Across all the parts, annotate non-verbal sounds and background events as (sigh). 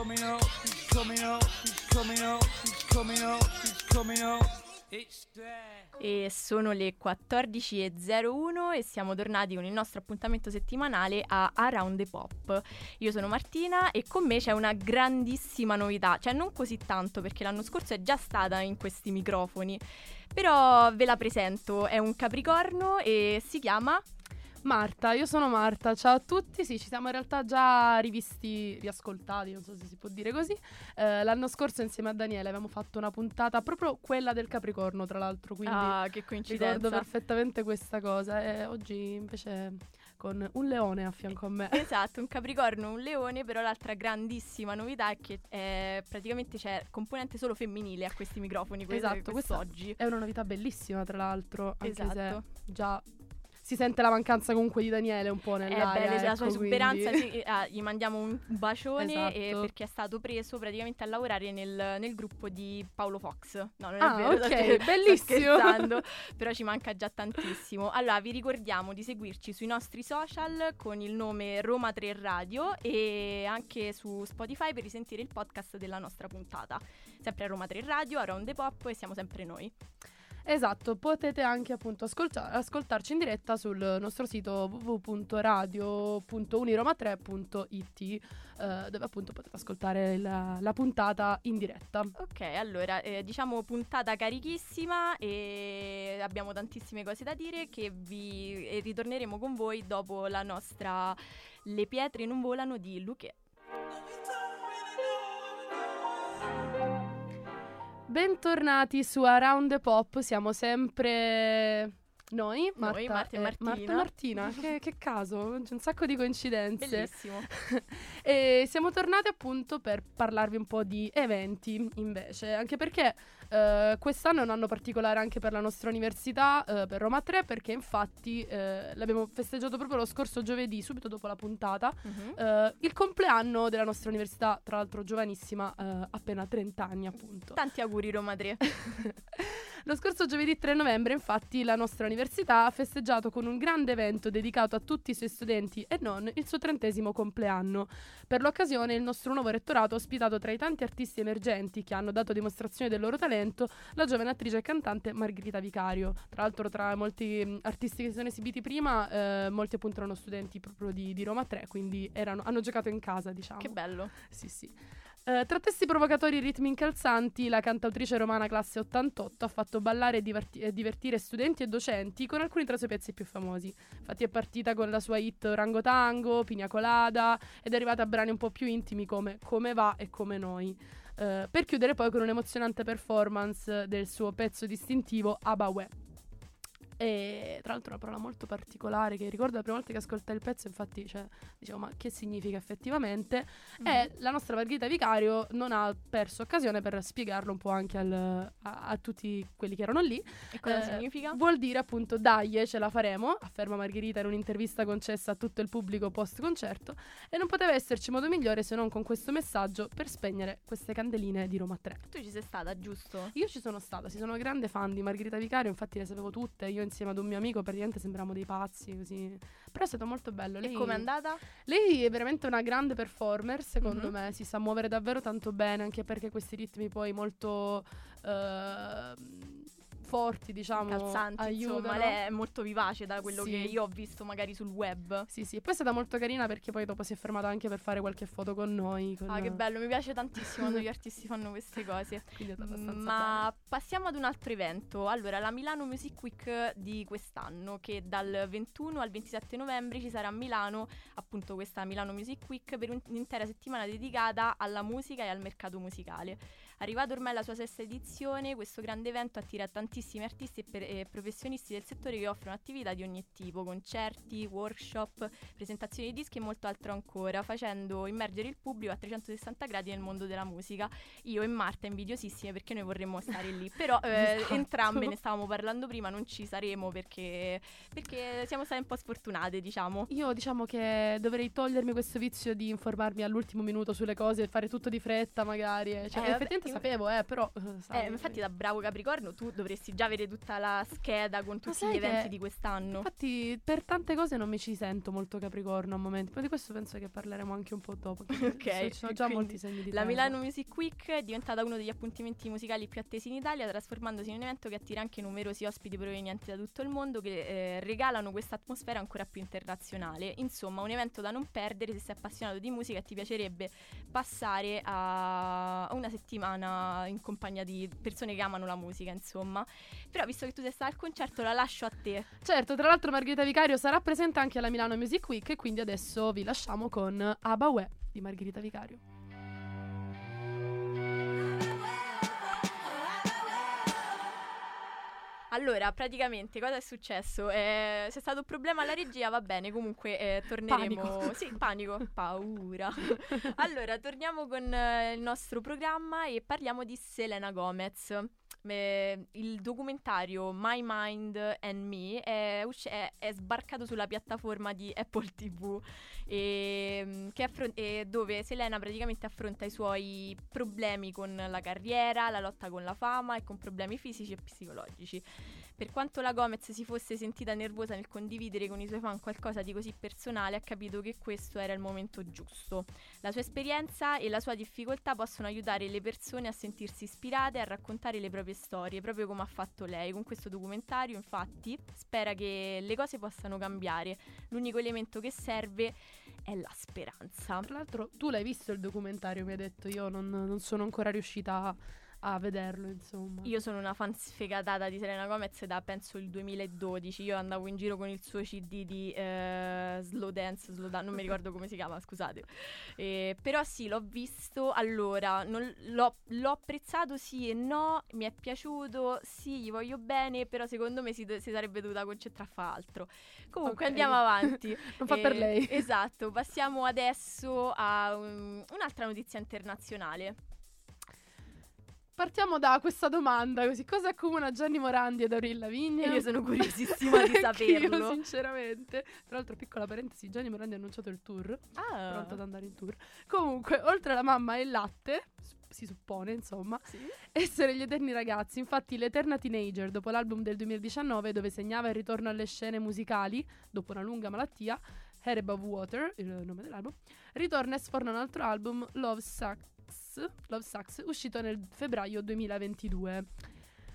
coming up, he's coming up, he's coming up, he's coming up, he's coming up. It's. E sono le 14.01 e siamo tornati con il nostro appuntamento settimanale a Around the Pop. Io sono Martina e con me c'è una grandissima novità, cioè non così tanto perché l'anno scorso è già stata in questi microfoni, però ve la presento, è un capricorno e si chiama... Marta, io sono Marta, ciao a tutti, sì ci siamo in realtà già rivisti, riascoltati, non so se si può dire così, eh, l'anno scorso insieme a Daniele avevamo fatto una puntata, proprio quella del Capricorno tra l'altro, quindi Ah, che coincidenza. ricordo perfettamente questa cosa e oggi invece con un leone a fianco a me. (laughs) Esatto, un capricorno, un leone, però l'altra grandissima novità è che eh, praticamente c'è componente solo femminile a questi microfoni Esatto, questa quest'oggi. è una novità bellissima tra l'altro, anche Esatto. se già si sente la mancanza comunque di Daniele un po' Eh nell'aria. beh, la ecco, sua esuberanza, sì, ah, gli mandiamo un bacione eh, Esatto. perché è stato preso praticamente a lavorare nel, nel gruppo di Paolo Fox. No, non è Ah, vero, sto ok, scher- sto bellissimo. scherzando, però ci manca già tantissimo. Allora, vi ricordiamo di seguirci sui nostri social con il nome Roma 3 Radio e anche su Spotify per risentire il podcast della nostra puntata. Sempre a Roma 3 Radio, a Round the Pop e siamo sempre noi. Esatto, potete anche appunto ascolta- ascoltarci in diretta sul nostro sito www.radio.uniroma3.it eh, dove appunto potete ascoltare la, la puntata in diretta. Ok, allora eh, diciamo puntata carichissima e abbiamo tantissime cose da dire che vi e ritorneremo con voi dopo la nostra Le pietre non volano di Luque. Bentornati su Around the Pop, siamo sempre noi, Marta, Noi, Marta e Martina. Marta e Martina, che, che caso, c'è un sacco di coincidenze. Bellissimo. (laughs) E siamo tornati appunto per parlarvi un po' di eventi invece, anche perché eh, quest'anno è un anno particolare anche per la nostra università, eh, per Roma 3, perché infatti eh, l'abbiamo festeggiato proprio lo scorso giovedì, subito dopo la puntata, eh, il compleanno della nostra università, tra l'altro giovanissima, eh, appena 30 anni appunto. Tanti auguri Roma 3. (laughs) Lo scorso giovedì 3 novembre, infatti, la nostra università ha festeggiato con un grande evento dedicato a tutti i suoi studenti e non il suo trentesimo compleanno. Per l'occasione, il nostro nuovo rettorato ha ospitato tra i tanti artisti emergenti che hanno dato dimostrazione del loro talento la giovane attrice e cantante Margherita Vicario. Tra l'altro, tra molti mh, artisti che si sono esibiti prima, eh, molti appunto erano studenti proprio di, di Roma 3, quindi erano- hanno giocato in casa, diciamo. che bello. Sì, sì. Eh, tra testi provocatori e ritmi incalzanti, la cantautrice romana classe 88 ha fatto ballare e diverti- divertire studenti e docenti con alcuni tra i suoi pezzi più famosi. Infatti è partita con la sua hit Rango Tango, Pina Colada ed è arrivata a brani un po' più intimi come Come va e Come noi. Eh, per chiudere poi con un'emozionante performance del suo pezzo distintivo Abawè. E tra l'altro una parola molto particolare che ricordo la prima volta che ascoltai il pezzo, infatti cioè, dicevo ma che significa effettivamente? Mhm. E la nostra Margherita Vicario non ha perso occasione per spiegarlo un po' anche al- a, a tutti quelli che erano lì. E cosa Eh, significa? Vuol dire appunto dai, ce la faremo, afferma Margherita in un'intervista concessa a tutto il pubblico post concerto e non poteva esserci modo migliore se non con questo messaggio per spegnere queste candeline di Roma 3. Tu ci sei stata, giusto? Io ci sono stata, sì, sono grande fan di Margherita Vicario, infatti le sapevo tutte, io insieme ad un mio amico praticamente sembravamo dei pazzi così. Però è stato molto bello. Lei, E com'è andata? lei è veramente una grande performer, secondo Mhm. me, si sa muovere davvero tanto bene, anche perché questi ritmi poi molto eh, forti, diciamo, Calzanti, aiutano. insomma, lei è molto vivace da quello Sì. che io ho visto magari sul web. Sì, sì, e poi è stata molto carina perché poi dopo si è fermata anche per fare qualche foto con noi. con- Ah, che bello, mi piace tantissimo (laughs) quando gli artisti fanno queste cose. Quindi è andata abbastanza Ma passiamo ad un altro evento. Allora, la Milano Music Week di quest'anno, che dal 21 al 27 novembre ci sarà a Milano, appunto questa Milano Music Week, per un- un'intera settimana dedicata alla musica e al mercato musicale. Arrivato ormai alla sua sesta edizione, questo grande evento attira tantissimi artisti e, per- e professionisti del settore che offrono attività di ogni tipo, concerti, workshop, presentazioni di dischi e molto altro ancora, facendo immergere il pubblico a 360 gradi nel mondo della musica. Io e Marta invidiosissime perché noi vorremmo stare lì, però (laughs) eh, Esatto. entrambe ne stavamo parlando prima, non ci saremo perché, perché siamo state un po' sfortunate, diciamo. Io diciamo che dovrei togliermi questo vizio di informarmi all'ultimo minuto sulle cose e fare tutto di fretta magari. eh. Cioè, Eh, effettivamente sapevo, eh, però... eh, Eh, infatti da bravo Capricorno tu dovresti già avere tutta la scheda con tutti gli eventi di quest'anno. Infatti, per tante cose non mi ci sento molto Capricorno al momento. Ma di questo penso che parleremo anche un po' dopo. (laughs) Ok, Ci sono già quindi molti segni di La tempo. Milano Music Week è diventata uno degli appuntamenti musicali più attesi in Italia, trasformandosi in un evento che attira anche numerosi ospiti provenienti da tutto il mondo che eh, regalano questa atmosfera ancora più internazionale. Insomma, un evento da non perdere se sei appassionato di musica e ti piacerebbe passare a una settimana in compagnia di persone che amano la musica, insomma. Però visto che tu sei stata al concerto, la lascio a te. Certo, tra l'altro Margherita Vicario sarà presente anche alla Milano Music Week e quindi adesso vi lasciamo con Abawe di Margherita Vicario. Allora, praticamente cosa è successo? Eh, c'è stato un problema alla regia, va bene, comunque eh, torneremo. Panico. (laughs) Sì, panico, paura. (laughs) allora, torniamo con eh, il nostro programma e parliamo di Selena Gomez. Il documentario My Mind and Me è, usci- è- è sbarcato sulla piattaforma di Apple TV e, che affron- e dove Selena praticamente affronta i suoi problemi con la carriera, la lotta con la fama e con problemi fisici e psicologici. Per quanto la Gomez si fosse sentita nervosa nel condividere con i suoi fan qualcosa di così personale, ha capito che questo era il momento giusto. La sua esperienza e la sua difficoltà possono aiutare le persone a sentirsi ispirate e a raccontare le proprie storie, proprio come ha fatto lei. Con questo documentario, infatti, spera che le cose possano cambiare. L'unico elemento che serve è la speranza. Tra l'altro, tu l'hai visto il documentario, mi hai detto, io non, non sono ancora riuscita a, vederlo, insomma. Io sono una fan sfegatata di Selena Gomez da penso il 2012. Io andavo in giro con il suo CD di eh, Slow Dance, Slow Dance, non mi ricordo come si chiama, scusate. Eh, però sì, l'ho visto. Allora, non- l'ho, l'ho apprezzato sì e no. Mi è piaciuto, sì, gli voglio bene. Però secondo me si, do- si sarebbe dovuta concentrare a fare altro. Comunque Ok. andiamo avanti. (laughs) non fa per Eh, lei. Esatto, passiamo adesso a um, un'altra notizia internazionale. Partiamo da questa domanda, così cosa accomuna Gianni Morandi ed Avril Lavigne? Io sono (laughs) curiosissima di saperlo. sinceramente. Tra l'altro, piccola parentesi, Gianni Morandi ha annunciato il tour, Ah, pronto ad andare in tour. Comunque, oltre alla mamma e il latte, si suppone, insomma, sì. essere gli eterni ragazzi. Infatti, l'Eterna Teenager, dopo l'album del 2019, dove segnava il ritorno alle scene musicali, dopo una lunga malattia, Hair Above Water, il nome dell'album, ritorna e sforna un altro album, Love Sucks, Love Sucks, uscito nel febbraio 2022.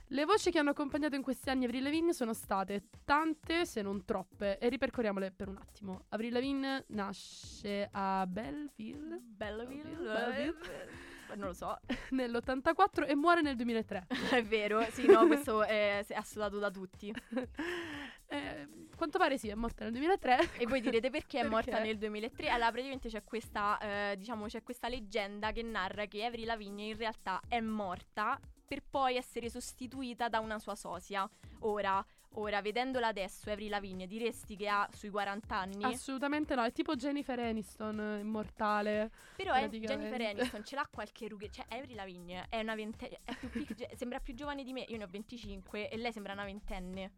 Le voci che hanno accompagnato in questi anni Avril Lavigne sono state tante, se non troppe, e ripercorriamole per un attimo. Avril Lavigne nasce a Belleville Belleville, Belleville. eh, non lo so, (laughs) nell'84 e muore nel 2003. (laughs) è vero, sì, no, questo è, è assodato da tutti. (laughs) Eh, quanto pare sì, è morta nel 2003. E voi direte perché è (laughs) Perché? morta nel 2003? Allora, praticamente c'è questa, eh, diciamo, c'è questa leggenda che narra che Avril Lavigne in realtà è morta per poi essere sostituita da una sua sosia. Ora, ora vedendola adesso, Avril Lavigne, diresti che ha sui 40 anni? Assolutamente no, è tipo Jennifer Aniston, eh, immortale. Però è. Jennifer (laughs) Aniston ce l'ha qualche rughe. Cioè, Avril Lavigne è una ventenne. Più pic- ge- sembra più giovane di me. Io ne ho 25 e lei sembra una ventenne.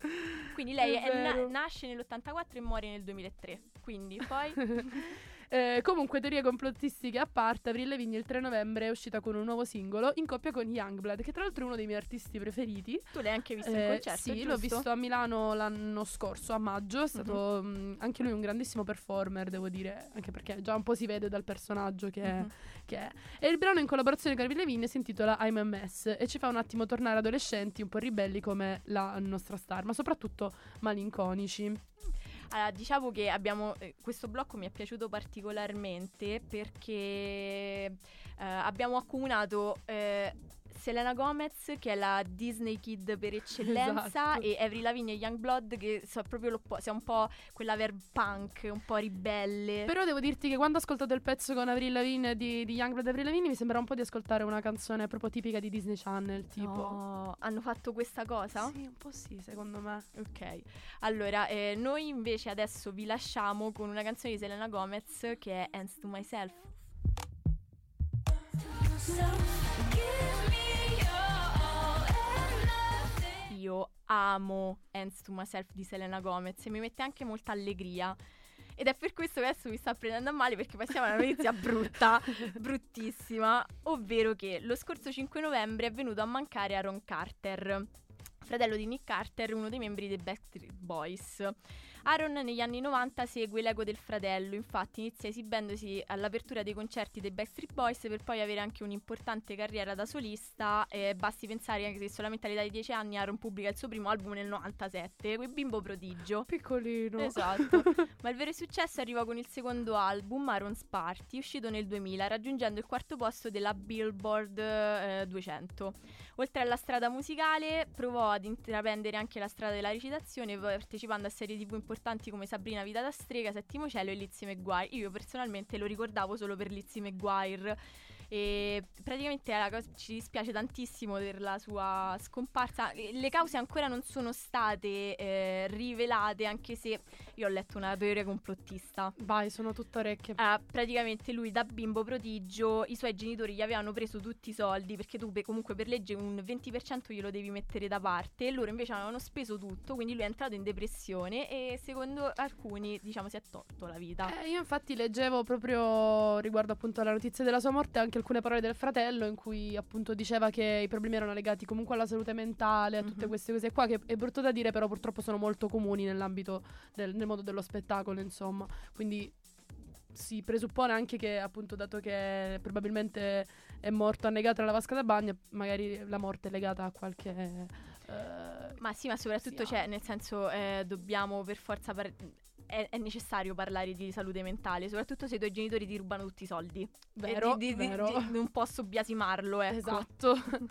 Quindi lei È è na- nasce nell'84 e muore nel 2003. Quindi poi. (laughs) Eh, comunque, teorie complottistiche a parte, Avril Lavigne il 3 novembre è uscita con un nuovo singolo in coppia con Youngblood, che tra l'altro è uno dei miei artisti preferiti. tu l'hai anche visto in Eh, concerto? sì, l'ho visto a Milano l'anno scorso, a maggio. È stato mh, anche lui un grandissimo performer, devo dire, anche perché già un po' si vede dal personaggio che è. Mhm. che è. E il brano in collaborazione con Avril Lavigne si intitola I'm a Mess e ci fa un attimo tornare adolescenti un po' ribelli come la nostra star, ma soprattutto malinconici. Allora, diciamo che abbiamo. eh, questo blocco mi è piaciuto particolarmente perché eh, abbiamo accomunato. eh, Selena Gomez, che è la Disney Kid per eccellenza, Esatto. e Avril Lavigne e Youngblood, che sono proprio l'opposto, sia un po' quella verb punk, un po' ribelle. Però devo dirti che quando ho ascoltato il pezzo con Avril Lavigne di, di Youngblood e Avril Lavigne mi sembra un po' di ascoltare una canzone proprio tipica di Disney Channel, tipo. No, hanno fatto questa cosa? Sì, un po' sì, secondo me. Ok, allora eh, noi invece adesso vi lasciamo con una canzone di Selena Gomez che è Hands to Myself. Io amo Hands to Myself di Selena Gomez e mi mette anche molta allegria. Ed è per questo che adesso mi sta prendendo a male perché passiamo a una notizia (laughs) brutta, bruttissima, ovvero che lo scorso 5 novembre è venuto a mancare Aaron Carter. fratello di Nick Carter, uno dei membri dei Backstreet Boys. Aaron negli anni 90 segue l'ego del fratello, infatti inizia esibendosi all'apertura dei concerti dei Backstreet Boys per poi avere anche un'importante carriera da solista. Eh, basti pensare anche che solamente all'età di 10 anni Aaron pubblica il suo primo album nel 97, quel bimbo prodigio. Piccolino. Esatto, (laughs) ma il vero successo arrivò con il secondo album, Aaron's Party, uscito nel 2000, raggiungendo il quarto posto della Billboard eh, 200. Oltre alla strada musicale, provò ad intraprendere anche la strada della recitazione, partecipando a serie tv importanti come Sabrina Vita da strega, Settimo cielo e Lizzie McGuire. Io personalmente lo ricordavo solo per Lizzie McGuire. E praticamente cosa, ci dispiace tantissimo per la sua scomparsa. Le cause ancora non sono state eh, rivelate, anche se io ho letto una teoria complottista. Vai, sono tutto orecchie. Uh, praticamente lui da bimbo prodigio, i suoi genitori gli avevano preso tutti i soldi perché tu comunque per legge un 20% glielo devi mettere da parte e loro invece avevano speso tutto, quindi lui è entrato in depressione e secondo alcuni diciamo si è tolto la vita. Eh, io infatti leggevo proprio riguardo appunto alla notizia della sua morte anche alcune parole del fratello in cui appunto diceva che i problemi erano legati comunque alla salute mentale, a tutte mm-hmm. queste cose qua che è brutto da dire però purtroppo sono molto comuni nell'ambito del, nel mondo dello spettacolo insomma. Quindi si presuppone anche che appunto dato che probabilmente è morto annegato nella vasca da bagno, magari la morte è legata a qualche... Uh, ma sì, ma soprattutto c'è, cioè, nel senso eh, dobbiamo per forza... Par- è, è, necessario parlare di salute mentale, soprattutto se i tuoi genitori ti rubano tutti i soldi. Vero, di, di, vero. Di, non posso biasimarlo, ecco. Esatto. uh,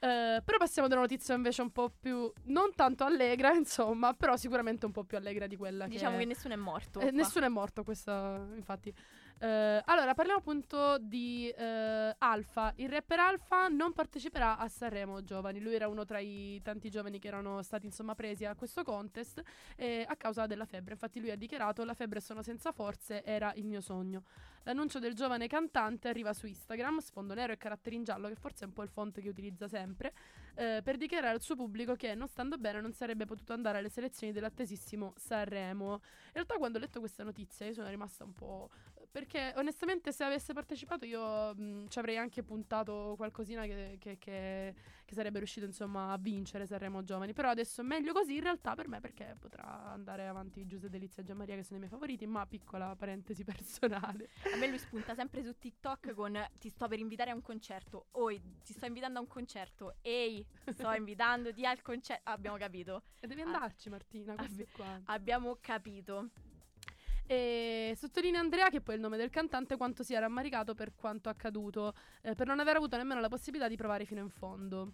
(laughs) però passiamo da una notizia invece un po' più, non tanto allegra, (laughs) insomma, però sicuramente un po' più allegra di quella diciamo che... che nessuno è morto. Eh, nessuno è morto, questa, infatti. Uh, allora, parliamo appunto di uh, Alfa. Il rapper Alfa non parteciperà a Sanremo Giovani. Lui era uno tra i tanti giovani che erano stati insomma presi a questo contest eh, a causa della febbre. Infatti lui ha dichiarato la febbre sono senza forze, era il mio sogno. L'annuncio del giovane cantante arriva su Instagram, sfondo nero e caratteri in giallo, che forse è un po' il font che utilizza sempre, eh, per dichiarare al suo pubblico che non stando bene non sarebbe potuto andare alle selezioni dell'attesissimo Sanremo. In realtà quando ho letto questa notizia io sono rimasta un po' Perché onestamente se avesse partecipato io mh, ci avrei anche puntato qualcosina che, che, che, che, sarebbe riuscito insomma a vincere Sanremo Giovani. Però adesso è meglio così in realtà per me perché potrà andare avanti Giuseppe Delizia e Gianmaria che sono i miei favoriti, ma piccola parentesi (laughs) personale. A me lui spunta sempre su TikTok con ti sto per invitare a un concerto. Oi, ti sto invitando a un concerto. Ehi, sto (laughs) invitandoti al concerto. Abbiamo capito. E devi andarci Martina, questo qua. Abbiamo capito. E sottolinea Andrea, che poi è il nome del cantante, quanto sia rammaricato per quanto accaduto, eh, per non aver avuto nemmeno la possibilità di provare fino in fondo.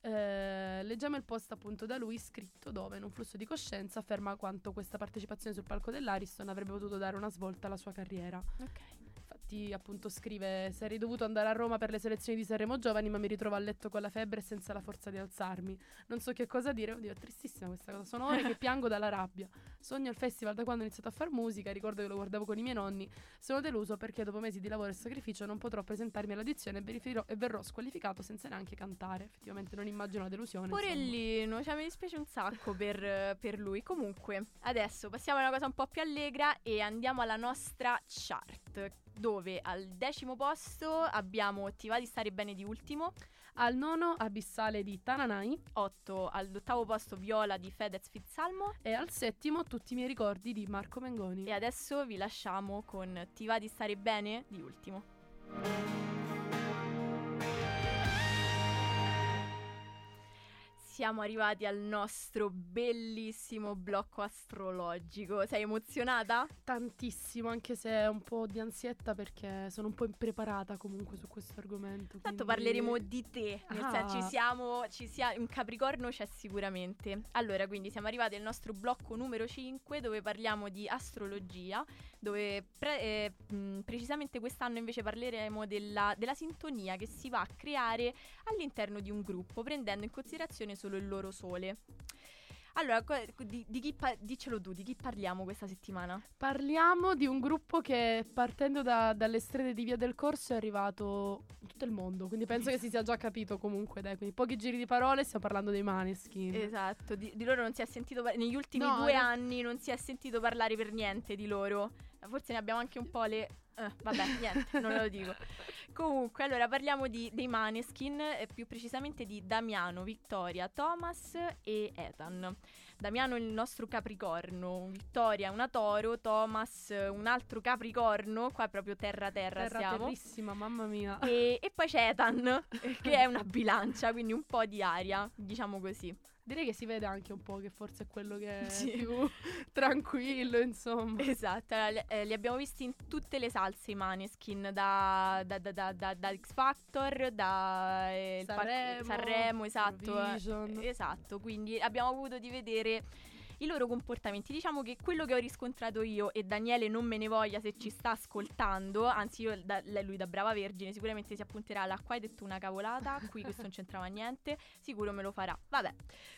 Eh, leggiamo il post appunto da lui scritto dove in un flusso di coscienza afferma quanto questa partecipazione sul palco dell'Ariston avrebbe potuto dare una svolta alla sua carriera. Ok infatti appunto scrive sarei dovuto andare a Roma per le selezioni di Sanremo Giovani ma mi ritrovo a letto con la febbre e senza la forza di alzarmi. Non so che cosa dire, oddio è tristissima questa cosa, sono ore che piango dalla rabbia. Sogno il festival da quando ho iniziato a fare musica, ricordo che lo guardavo con i miei nonni, sono deluso perché dopo mesi di lavoro e sacrificio non potrò presentarmi all'audizione e, e verrò squalificato senza neanche cantare. Effettivamente non immagino la delusione. Porellino, cioè mi dispiace un sacco per, per lui. Comunque, adesso passiamo a una cosa un po' più allegra e andiamo alla nostra chart dove al decimo posto abbiamo Ti va di stare bene di ultimo. Al nono Abissale di Tananai. 8 all'ottavo posto Viola di Fedez Fitzalmo. E al settimo Tutti i miei ricordi di Marco Mengoni. E adesso vi lasciamo con Ti va di stare bene di ultimo. Siamo arrivati al nostro bellissimo blocco astrologico. Sei emozionata? Tantissimo, anche se è un po' di ansietta perché sono un po' impreparata comunque su questo argomento. Tanto quindi... parleremo di te, nel ah. senso ci siamo, ci sia, un capricorno c'è sicuramente. Allora, quindi siamo arrivati al nostro blocco numero 5 dove parliamo di astrologia, dove pre- eh, mh, precisamente quest'anno invece parleremo della, della sintonia che si va a creare all'interno di un gruppo, prendendo in considerazione solo il loro sole. Allora, di, di chi pa- diccelo tu, di chi parliamo questa settimana? Parliamo di un gruppo che partendo da, dalle strade di Via del Corso è arrivato in tutto il mondo, quindi penso che si sia già capito comunque, dai, quindi pochi giri di parole, stiamo parlando dei Maneskin. Esatto, di, di loro non si è sentito, negli ultimi no, due no. anni non si è sentito parlare per niente di loro. Forse ne abbiamo anche un po' le... eh, vabbè, niente, non lo dico. (laughs) Comunque, allora parliamo di, dei Maneskin, e più precisamente di Damiano, Vittoria, Thomas e Ethan. Damiano è il nostro Capricorno, Vittoria una Toro, Thomas un altro Capricorno, qua è proprio terra terra, Terra siamo. terrissima, mamma mia. E, e poi c'è Ethan, (laughs) che è una bilancia, quindi un po' di aria, diciamo così. Direi che si vede anche un po' che forse è quello che è (laughs) Sì. più tranquillo, insomma. Esatto, allora, li, eh, li abbiamo visti in tutte le salse i Maneskin, da, da, da, da, X Factor, da eh, Sanremo, Sanremo, esatto. eh, Eurovision. esatto, quindi abbiamo avuto di vedere i loro comportamenti. Diciamo che quello che ho riscontrato io e Daniele non me ne voglia se ci sta ascoltando, anzi io da, lui da brava vergine sicuramente si appunterà là qua hai detto una cavolata, qui questo non c'entrava niente, sicuro me lo farà. Vabbè,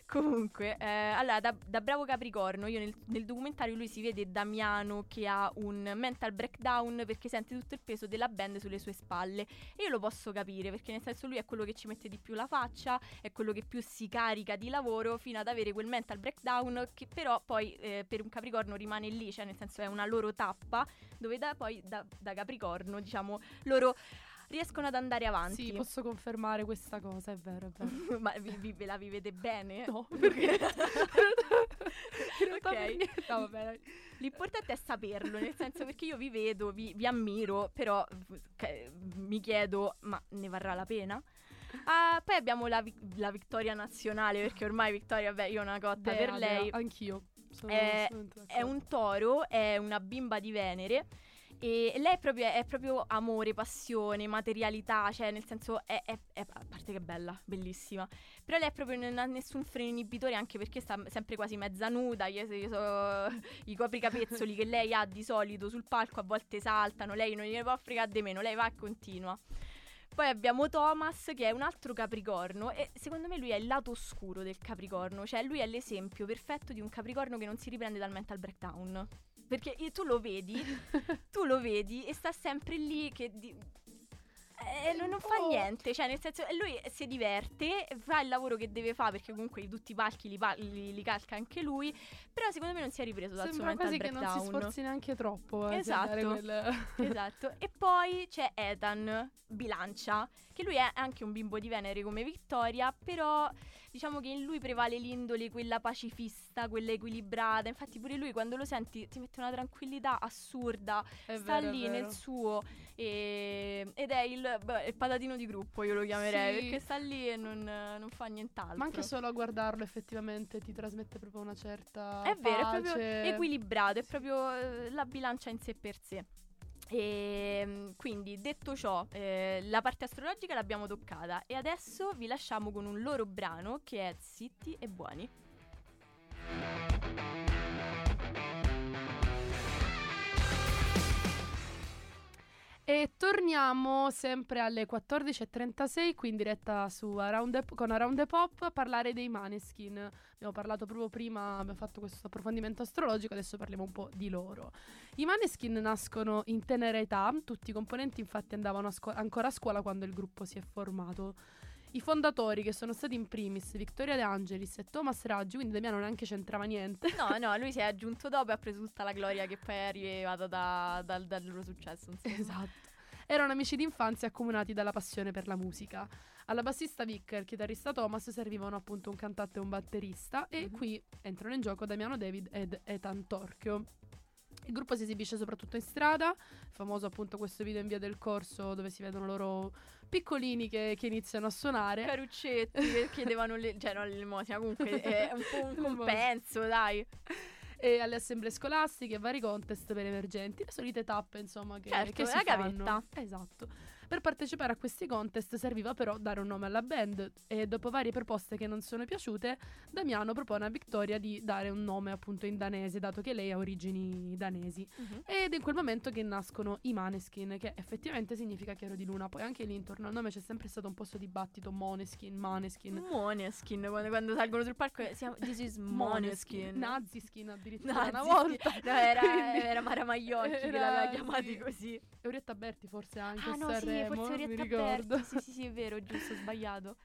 comunque, eh, allora da, da bravo Capricorno, io nel, nel documentario lui si vede Damiano che ha un mental breakdown perché sente tutto il peso della band sulle sue spalle e io lo posso capire perché nel senso lui è quello che ci mette di più la faccia, è quello che più si carica di lavoro fino ad avere quel mental breakdown che però poi eh, per un Capricorno rimane lì, cioè nel senso è una loro tappa dove da, poi da, da Capricorno diciamo loro riescono ad andare avanti. Sì, posso confermare questa cosa, è vero, è vero. (laughs) Ma vi, vi- ve la vivete bene? (laughs) No, perché (laughs) Ok. No, vabbè. L'importante è saperlo, nel senso perché io vi vedo, vi, vi ammiro, però eh, mi chiedo, ma ne varrà la pena? Ah, poi abbiamo la, vi- la vittoria nazionale, perché ormai Vittoria, beh, io ho una cotta Dea, per Dea, lei. Anch'io. Sono È- È un toro, è una bimba di Venere. E lei è proprio, è proprio amore, passione, materialità, cioè nel senso è, è- è- a parte che è bella, bellissima, però lei è proprio non ha nessun freno inibitore anche perché sta sempre quasi mezza nuda, io, io so, (laughs) i copricapezzoli che lei ha di solito sul palco a volte saltano, lei non gliene può fregare di meno, lei va e continua. Poi abbiamo Thomas che è un altro Capricorno e secondo me lui è il lato oscuro del Capricorno, cioè lui è l'esempio perfetto di un Capricorno che non si riprende dal mental breakdown. Perché tu lo vedi, (laughs) tu lo vedi e sta sempre lì che di- eh, non, non fa Oh. niente, cioè nel senso lui si diverte, fa il lavoro che deve fare perché comunque tutti i palchi li, li- li calca anche lui, però secondo me non si è ripreso dal suo Sembra mental quasi che non breakdown. si sforzi neanche troppo. eh, Esatto. quel- (laughs) Esatto. E poi c'è Ethan, bilancia, che lui è anche un bimbo di Venere come Vittoria, però diciamo che in lui prevale l'indole, quella pacifista, quella equilibrata. Infatti pure lui quando lo senti ti mette una tranquillità assurda, È sta vero, lì nel suo e- ed è il, beh, il patatino di gruppo, io lo chiamerei, Sì. perché sta lì e non, non fa nient'altro. Ma anche solo a guardarlo effettivamente ti trasmette proprio una certa È vero, è proprio pace. equilibrato, è proprio eh, la bilancia in sé per sé. E mm, quindi detto ciò, eh, la parte astrologica l'abbiamo toccata e adesso vi lasciamo con un loro brano che è Zitti e Buoni. E torniamo sempre alle 14.36 qui in diretta su Around the- con Around the Pop a parlare dei Maneskin. Abbiamo parlato proprio prima, abbiamo fatto questo approfondimento astrologico, adesso parliamo un po' di loro. I Maneskin nascono in tenera età, tutti i componenti infatti andavano a scuo- ancora a scuola quando il gruppo si è formato. I fondatori che sono stati in primis Victoria De Angelis e Thomas Raggi, quindi Damiano neanche c'entrava niente. No, no, lui si è (laughs) aggiunto dopo e ha preso tutta la gloria che poi è arrivata da- dal, dal loro successo. insomma. Esatto. Erano amici d'infanzia accomunati dalla passione per la musica. Alla bassista Vic e al chitarrista Thomas servivano appunto un cantante e un batterista e Mhm. qui entrano in gioco Damiano David ed Ethan Torchio. Il gruppo si esibisce soprattutto in strada, famoso appunto questo video in via del corso dove si vedono loro piccolini che, che iniziano a suonare. Caruccetti che chiedevano le, cioè no, l'elemosina, comunque (laughs) è un po' un compenso, dai. E alle assemblee scolastiche, vari contest per emergenti, le solite tappe insomma che, Certo, che si la fanno. gavetta. Esatto. Per partecipare a questi contest serviva però dare un nome alla band e dopo varie proposte che non sono piaciute, Damiano propone a Victoria di dare un nome appunto in danese, dato che lei ha origini danesi. Ed è in quel momento che nascono i Maneskin, che effettivamente significa chiaro di luna. Poi anche lì intorno al nome c'è sempre stato un po' sto dibattito Moneskin, Maneskin. Moneskin, quando, quando salgono sul palco eh, siamo, this is (laughs) Moneskin. Naziskin addirittura Nazi, una volta. No, era, (laughs) era Mara Maiocchi che Era- l'aveva chiamati sì. così. Orietta Berti forse anche Ah no, sì, Sanremo, forse mi Orietta. Berti. Sì, sì, sì, è vero, giusto, sbagliato.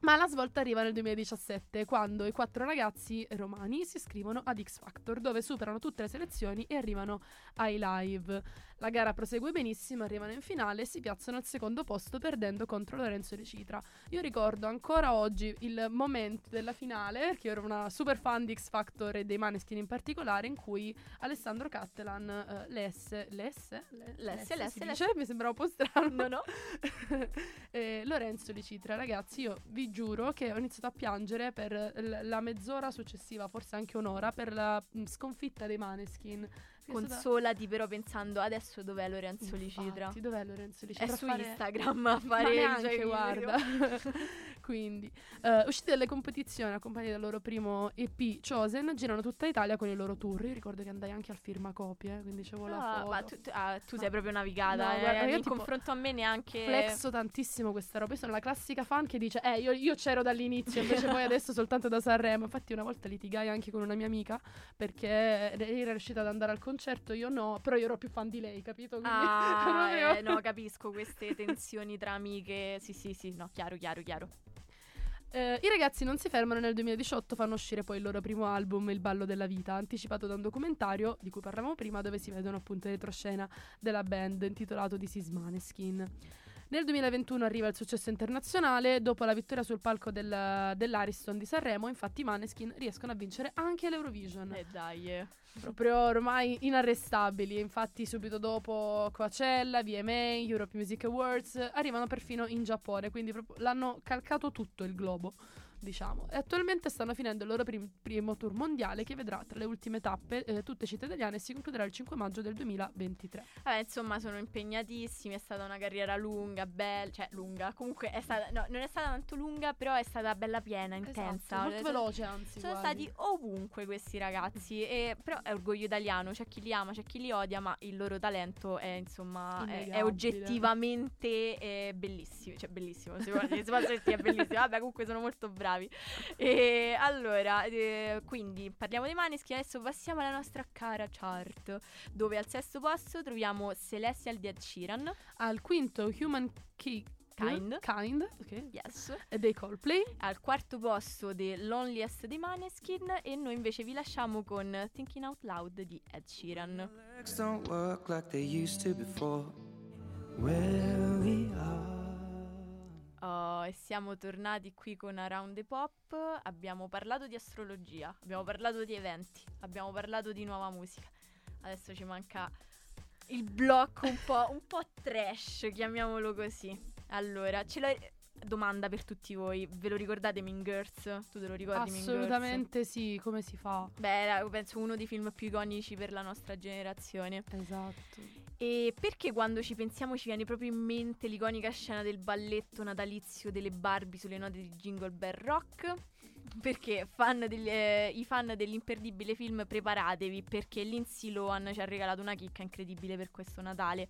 Ma la svolta arriva nel 2017, quando i quattro ragazzi romani si iscrivono ad X Factor, dove superano tutte le selezioni e arrivano ai live. La gara prosegue benissimo, arrivano in finale e si piazzano al secondo posto perdendo contro Lorenzo De Citra. Io ricordo ancora oggi il momento della finale, perché ero una super fan di X Factor e dei Maneskin in particolare, in cui Alessandro Cattelan, eh, l'S, L'S, l'S, si l'S. dice? mi sembrava un po' strano. No, no. (laughs) Eh, Lorenzo De Citra, ragazzi, io vi giuro che ho iniziato a piangere per l- la mezz'ora successiva, forse anche un'ora, per la mh, sconfitta dei Maneskin. È Consolati però pensando adesso dov'è Lorenzo Licitra. Infatti, dov'è Lorenzo È Licitra? su A fare- Instagram a fare neanche, guarda. (laughs) Quindi, eh, usciti dalle competizioni, accompagnati dal loro primo EP Chosen, girano tutta Italia con i loro tour. Io ricordo che andai anche al firmacopie, eh, quindi c'avevo la Ah, foto. ma tu, tu- ah, tu sei proprio navigata. No, eh, guarda, io in tipo confronto a me neanche. Flexo tantissimo questa roba. Io sono la classica fan che dice: Eh, io, io c'ero dall'inizio, invece poi (laughs) adesso soltanto da Sanremo. Infatti, una volta litigai anche con una mia amica perché lei era riuscita ad andare al concerto, io no, però io ero più fan di lei, capito? Quindi Ah, (laughs) proprio- eh, no, capisco queste tensioni tra amiche. Sì, sì, sì, no, chiaro, chiaro, chiaro. Eh, I ragazzi non si fermano nel 2018 fanno uscire poi il loro primo album, Il ballo della vita, anticipato da un documentario di cui parlavamo prima, dove si vedono appunto le retroscena della band intitolato This is Maneskin. Nel 2021 arriva il successo internazionale, dopo la vittoria sul palco del- dell'Ariston di Sanremo, infatti i Maneskin riescono a vincere anche l'Eurovision Eh dai. eh. proprio ormai inarrestabili. Infatti, subito dopo Coachella, VMA, Europe Music Awards arrivano perfino in Giappone. Quindi proprio l'hanno calcato tutto il globo. Diciamo. E attualmente stanno finendo il loro prim- primo tour mondiale che vedrà tra le ultime tappe eh, tutte città italiane e si concluderà il 5 maggio del 2023. Vabbè, insomma, sono impegnatissimi. È stata una carriera lunga, bella. Cioè, lunga. Comunque, è stata. No, non è stata tanto lunga, però è stata bella piena, intensa. Esatto, molto Eh, veloce anzi. Sono guardi. stati ovunque questi ragazzi, e- però è orgoglio italiano, c'è chi li ama, c'è chi li odia, ma il loro talento è insomma è, è oggettivamente eh, bellissimo, cioè bellissimo, si può sentire, è bellissimo, vabbè comunque sono molto bravi. E allora, eh, quindi parliamo dei Maneskin, adesso passiamo alla nostra cara chart, dove al sesto posto troviamo Celestial di Ed Sheeran, Al quinto Human Ki- Kind. Kind, ok. yes, E dei Coldplay. al quarto posto The Loneliest dei Maneskin e noi invece vi lasciamo con Thinking Out Loud di Ed Sheeran. Oh, e siamo tornati qui con Around the Pop. Abbiamo parlato di astrologia, abbiamo parlato di eventi, abbiamo parlato di nuova musica. Adesso ci manca il blocco un po', un po' trash, chiamiamolo così. Allora, ce l'hai. Domanda per tutti voi, ve lo ricordate Mean Girls? Tu te lo ricordi? Assolutamente sì, come si fa? Beh, penso uno dei film più iconici per la nostra generazione. Esatto. E perché quando ci pensiamo ci viene proprio in mente l'iconica scena del balletto natalizio delle Barbie sulle note di Jingle Bell Rock? Perché fan del- eh, i fan dell'imperdibile film preparatevi perché Lindsay Lohan ci ha regalato una chicca incredibile per questo Natale.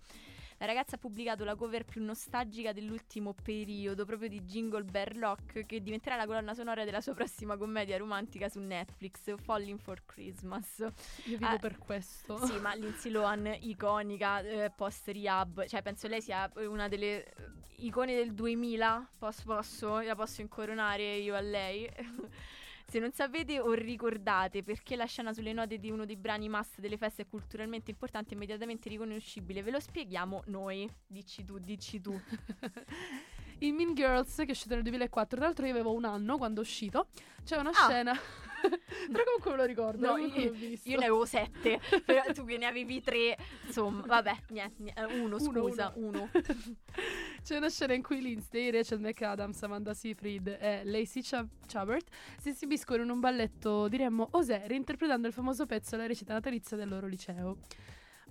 La ragazza ha pubblicato la cover più nostalgica dell'ultimo periodo, proprio di Jingle Bell Rock, che diventerà la colonna sonora della sua prossima commedia romantica su Netflix, Falling for Christmas. Io vivo Ah, per questo. Sì, ma Lindsay Lohan, iconica, eh, post rehab, cioè penso lei sia una delle eh, icone del 2000, posso, posso, la posso incoronare io a lei. (laughs) Se non sapete o ricordate perché la scena sulle note di uno dei brani must delle feste è culturalmente importante e immediatamente riconoscibile, ve lo spieghiamo noi. Dici tu, dici tu. (laughs) In Mean Girls, che è uscito nel 2004, tra l'altro io avevo un anno quando è uscito, c'è una Ah. scena... Però comunque me lo ricordo, No, io, io ne avevo sette, però tu che ne avevi tre, insomma, vabbè, niente, niente, eh, uno, Uno, scusa, uno. (laughs) C'è una scena in cui Lindsay, Rachel McAdams, Amanda Seyfried e Lacey Chab- Chabert si esibiscono in un balletto, diremmo, osè, reinterpretando il famoso pezzo alla recita natalizia del loro liceo.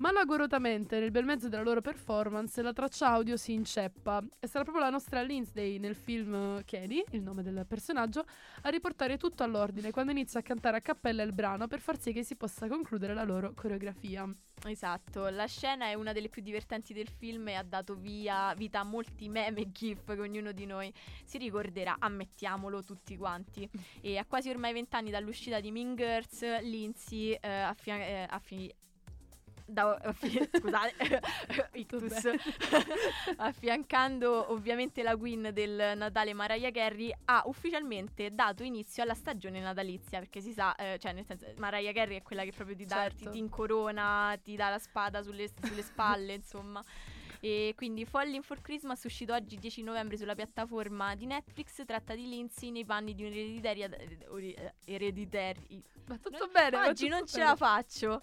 Malagorosamente, nel bel mezzo della loro performance, la traccia audio si inceppa e sarà proprio la nostra Lindsay nel film Kenny, il nome del personaggio, a riportare tutto all'ordine quando inizia a cantare a cappella il brano per far sì che si possa concludere la loro coreografia. Esatto, la scena è una delle più divertenti del film e ha dato via vita a molti meme e gif che ognuno di noi si ricorderà, ammettiamolo tutti quanti. (laughs) E a quasi ormai vent'anni dall'uscita di Mean Girls, Lindsay eh, affia- eh, affi- da- affi- (laughs) scusate, (laughs) ictus. (laughs) affiancando ovviamente la queen del Natale Mariah Carey, ha ufficialmente dato inizio alla stagione natalizia, perché si sa, eh, cioè nel senso, Mariah Carey è quella che proprio ti, dà, Certo. ti, ti incorona, ti dà la spada sulle, sulle spalle, insomma. E quindi Falling for Christmas uscito oggi 10 novembre sulla piattaforma di Netflix tratta di Lindsay nei panni di un'ereditaria ori- ereditari Ma tutto bene. Oggi tutto non ce bene. la faccio.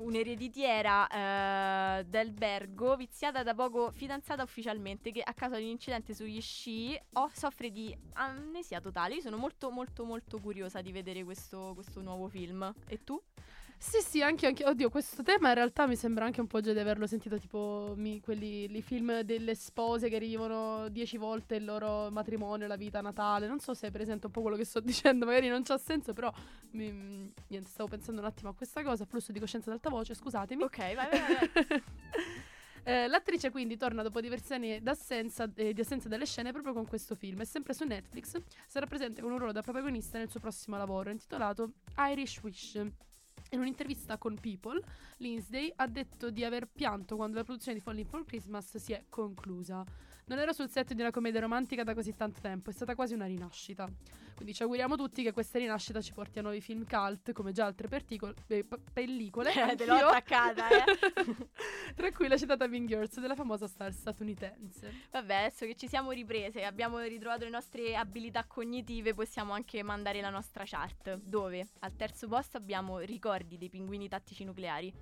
Un'ereditiera eh, del Bergo, viziata da poco fidanzata ufficialmente, che a causa di un incidente sugli sci o- soffre di amnesia totale. Io sono molto, molto, molto curiosa di vedere questo, questo nuovo film. E tu? Sì, sì, anche, anche. Oddio, questo tema in realtà mi sembra anche un po' già di averlo sentito, tipo mi- quelli i film delle spose che rivivono dieci volte il loro matrimonio, la vita natale. Non so se è presente un po' quello che sto (laughs) dicendo, magari non c'ha senso, però mi- niente, stavo pensando un attimo a questa cosa, flusso di coscienza ad alta voce, scusatemi. Ok, vai, vai, vai. (laughs) Eh, l'attrice quindi torna dopo diversi anni d'assenza, eh, di assenza dalle scene proprio con questo film e sempre su Netflix sarà presente con un ruolo da protagonista nel suo prossimo lavoro intitolato Irish Wish. In un'intervista con People, Lindsay ha detto di aver pianto quando la produzione di Falling for Christmas si è conclusa. Non ero sul set di una commedia romantica da così tanto tempo, è stata quasi una rinascita. Quindi ci auguriamo tutti che questa rinascita ci porti a nuovi film cult, come già altre perticol- eh, p- pellicole. Eh, (laughs) te l'ho attaccata, eh. (laughs) Tra cui la citata Mean Girls della famosa star statunitense. Vabbè, adesso che ci siamo riprese e abbiamo ritrovato le nostre abilità cognitive, possiamo anche mandare la nostra chart. Dove? Al terzo posto abbiamo Ricordi dei pinguini tattici nucleari.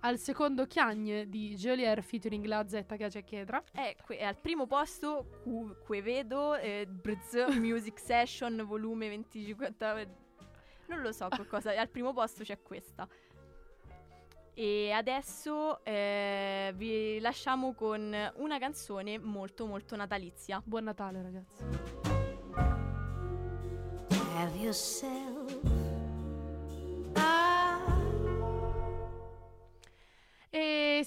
Al secondo Chiagne di Geolier featuring la Z Caccia Chietra. E que- al primo posto Cu- Quevedo eh, Brz Music Session volume 25. Non lo so cosa. al primo posto c'è questa. E adesso eh, vi lasciamo con una canzone molto molto natalizia. Buon Natale ragazzi. Have yourself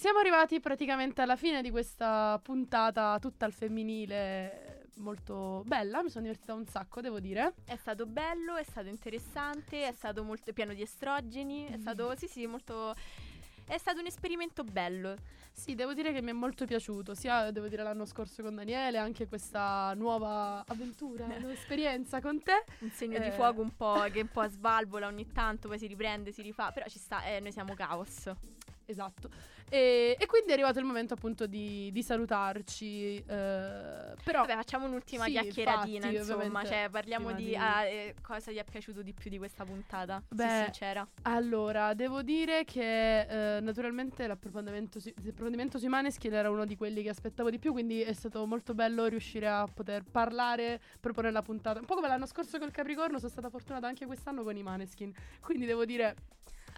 siamo arrivati praticamente alla fine di questa puntata tutta al femminile, molto bella, mi sono divertita un sacco, devo dire. È stato bello, è stato interessante, è stato molto pieno di estrogeni, è stato sì sì molto è stato un esperimento bello. Sì, devo dire che mi è molto piaciuto, sia devo dire l'anno scorso con Daniele, anche questa nuova avventura, (laughs) nuova esperienza con te. Un segno di Eh. fuoco un po' che un po' svalvola ogni tanto, poi si riprende, si rifà, però ci sta, eh, noi siamo caos. Esatto. E, e quindi è arrivato il momento appunto di, di salutarci. eh, però Vabbè, facciamo un'ultima Sì, chiacchieratina, infatti, insomma, cioè parliamo di, di- ah, eh, cosa ti è piaciuto di più di questa puntata. Beh, sincera. Allora, devo dire che eh, naturalmente l'approfondimento, su- l'approfondimento sui Maneskin era uno di quelli che aspettavo di più, quindi è stato molto bello riuscire a poter parlare proprio nella puntata. Un po' come l'anno scorso col Capricorno, sono stata fortunata anche quest'anno con i Maneskin. Quindi devo dire,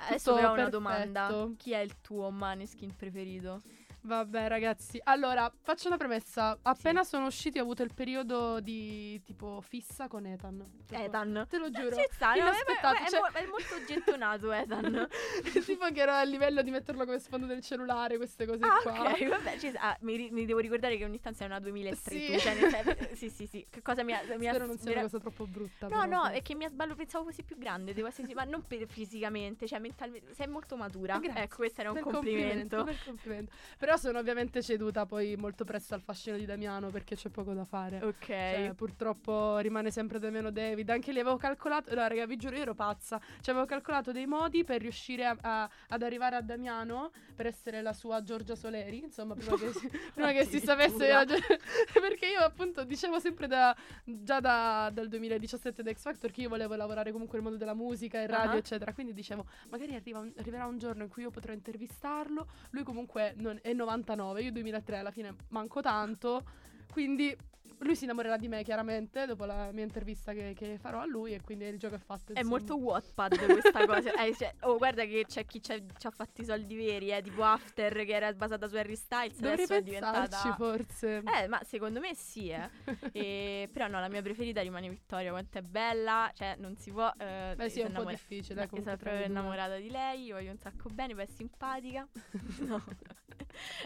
Adesso però ho una perfetto. domanda. Chi è il tuo maneskin preferito? Vabbè ragazzi. Allora, faccio una premessa. Appena sono usciti ho avuto il periodo di tipo fissa con Ethan. Proprio- Ethan. Te lo giuro. Ci sta, no, è, è- cioè- è molto gettonato Ethan. (laughs) tipo che ero a livello di metterlo come sfondo del cellulare, queste cose Ah, qua. ok, vabbè, ci- ah, mi, mi devo ricordare che ogni stanza è una 2003. Sì. tu, cioè, (laughs) sì, sì, sì. Che cosa mi ha. Mi ha Spero non sia una cosa troppo brutta. No, no, è che mi ha sballo, pensavo fossi più grande, devo essere ma non per- fisicamente, cioè mentalmente, sei molto matura. Grazie. Ecco, questo era un Bel complimento. bel complimento. Però (laughs) sono ovviamente ceduta poi molto presto al fascino di Damiano perché c'è poco da fare. Ok. Cioè, purtroppo rimane sempre Damiano David. Anche lì avevo calcolato. No, raga, vi giuro, io ero pazza. Cioè, avevo calcolato dei modi per riuscire a- a- ad arrivare a Damiano per essere la sua Giorgia Soleri. Insomma, prima che (laughs) si, prima che si sapesse. (laughs) Perché io, appunto, dicevo sempre da, già da- dal 2017 da X Factor che io volevo lavorare comunque nel mondo della musica, in radio, Ah. eccetera. Quindi dicevo, magari arriva un- arriverà un giorno in cui io potrò intervistarlo. Lui comunque non- è 99, io 2003 alla fine manco tanto. Quindi lui si innamorerà di me chiaramente dopo la mia intervista che, che farò a lui e quindi il gioco è fatto. È insomma. molto Wattpad questa (laughs) cosa. Eh, cioè, oh, guarda che c'è chi ci ha fatto i soldi veri, eh, tipo After che era basata su Harry Styles, Dovrei adesso è diventata forse. Eh, ma secondo me sì, eh. (laughs) E- però no, la mia preferita rimane Vittoria, quanto è bella, cioè non si può eh, Beh sì, è un po' innamora- difficile. No, comunque, io sono proprio innamorata di lei, voglio un sacco bene, poi è simpatica. (laughs) No.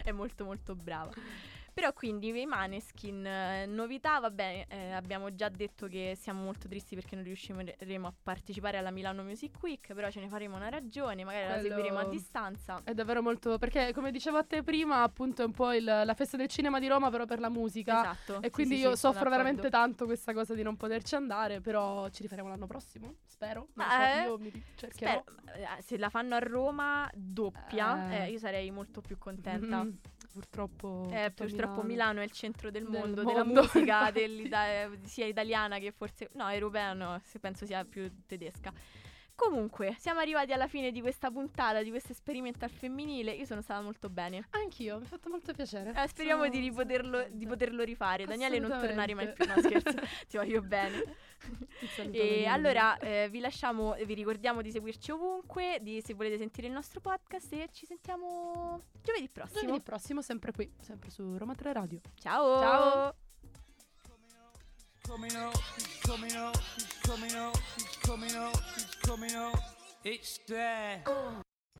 è molto molto brava. Però quindi i Maneskin, eh, novità, vabbè, eh, abbiamo già detto che siamo molto tristi perché non riusciremo a partecipare alla Milano Music Week, però ce ne faremo una ragione, magari la Quello- seguiremo a distanza. È davvero molto. Perché, come dicevo a te prima, appunto, è un po' il- la festa del cinema di Roma, però per la musica. Esatto. E quindi sì, io sì, soffro veramente tanto questa cosa di non poterci andare, però ci rifaremo l'anno prossimo, spero. Non Ma, so, eh, io mi cercherò. Spero- eh, se la fanno a Roma doppia, Eh. eh, io sarei molto più contenta. Mm, purtroppo. Eh, purtroppo Milano è il centro del Del mondo, mondo, della (laughs) musica, eh, sia italiana che forse... No, europea no, se penso sia più tedesca. Comunque, siamo arrivati alla fine di questa puntata, di questo esperimento al femminile. Io sono stata molto bene. Anch'io, mi ha fatto molto piacere. Eh, speriamo di, ripoterlo, di poterlo rifare. Daniele, non tornare mai più. No, scherzo, (laughs) ti voglio bene. Ti E allora eh, vi lasciamo, vi ricordiamo di seguirci ovunque, di, se volete sentire il nostro podcast e ci sentiamo giovedì prossimo. Giovedì prossimo, sempre qui, sempre su Roma 3 Radio. Ciao! Ciao. Coming up, he's coming up, he's coming up, he's coming up, he's coming up. It's there. Oh.